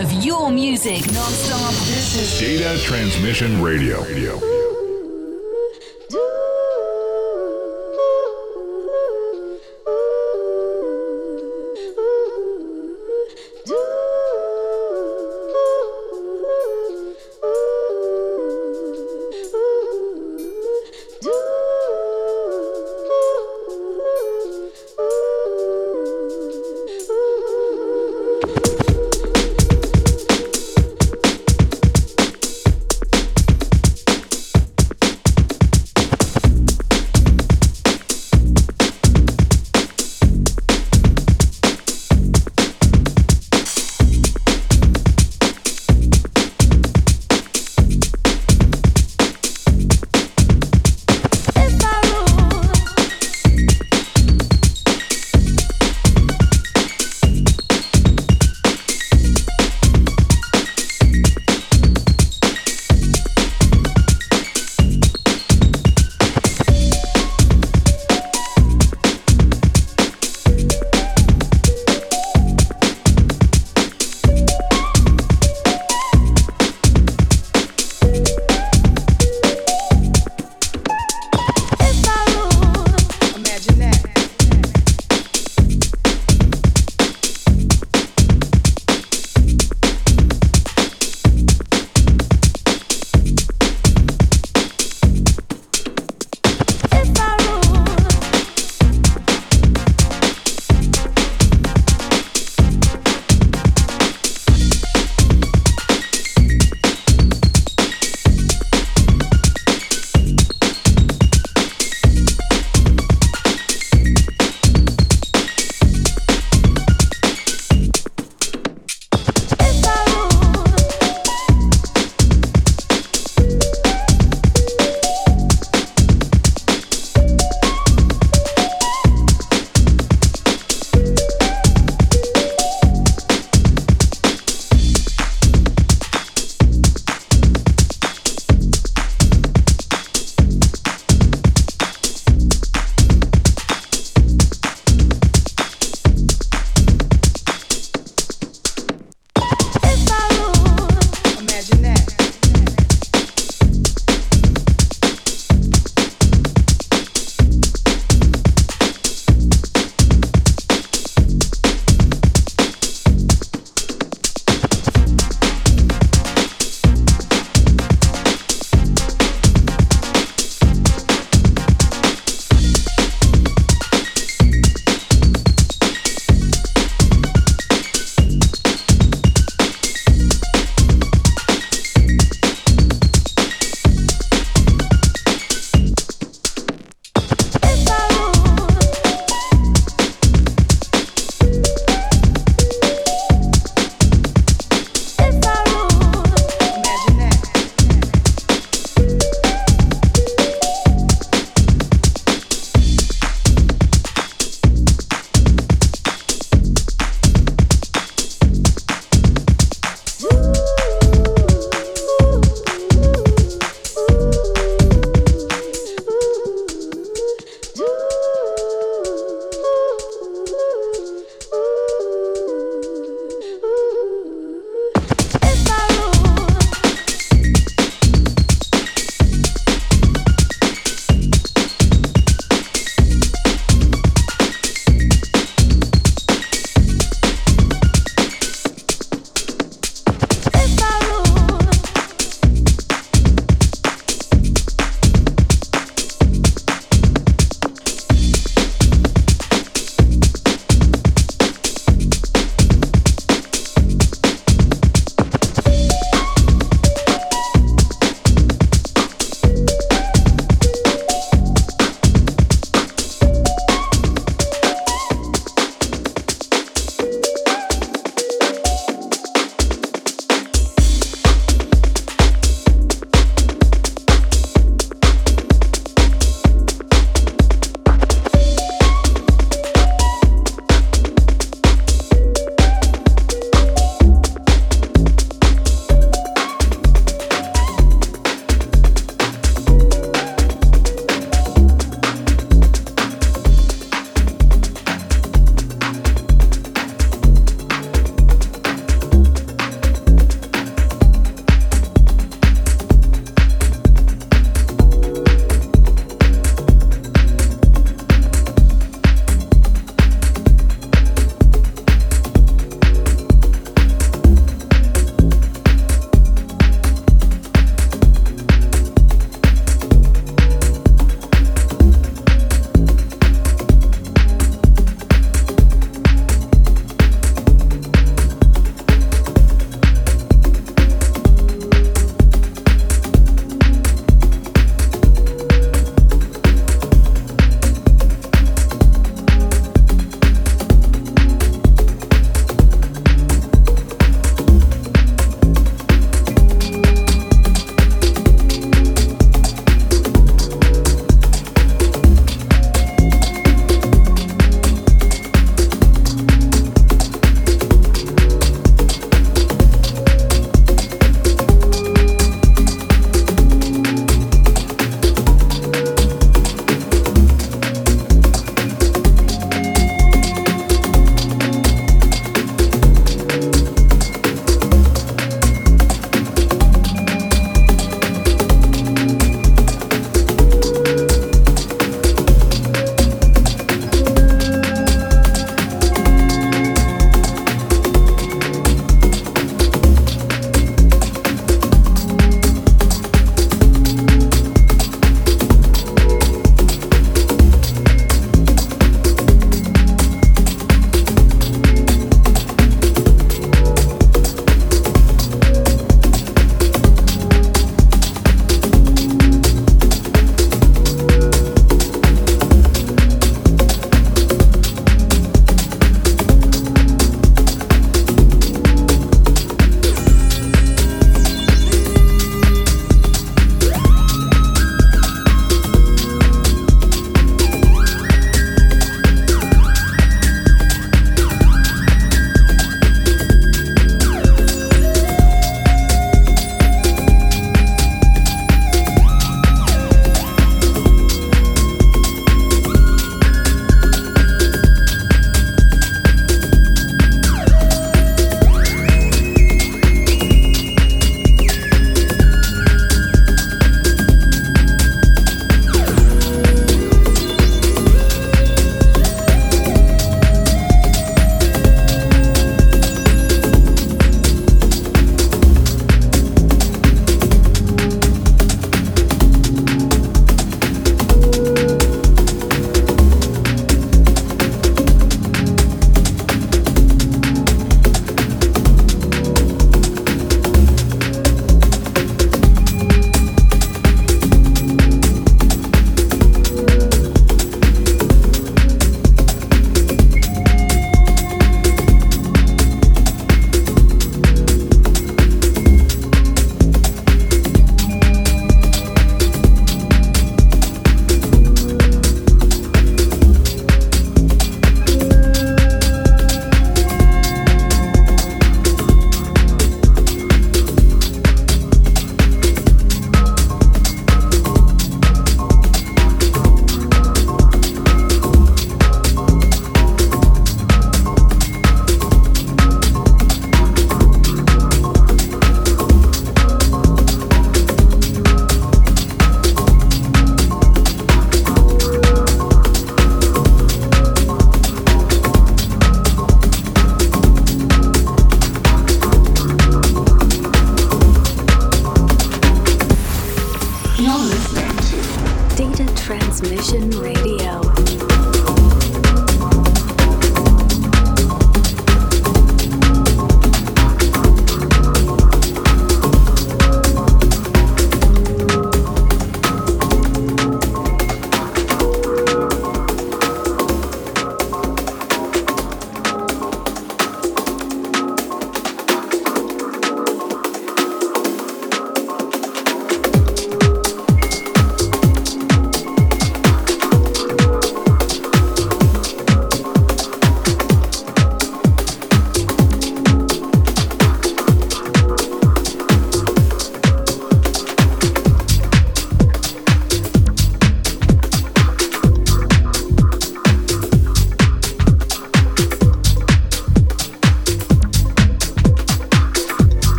of your music non-stop. This is Data Transmission Radio. Radio.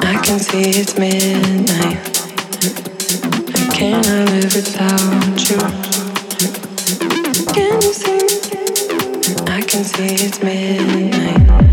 I can see it's midnight. Can I live without you? Can you see? I can see it's midnight.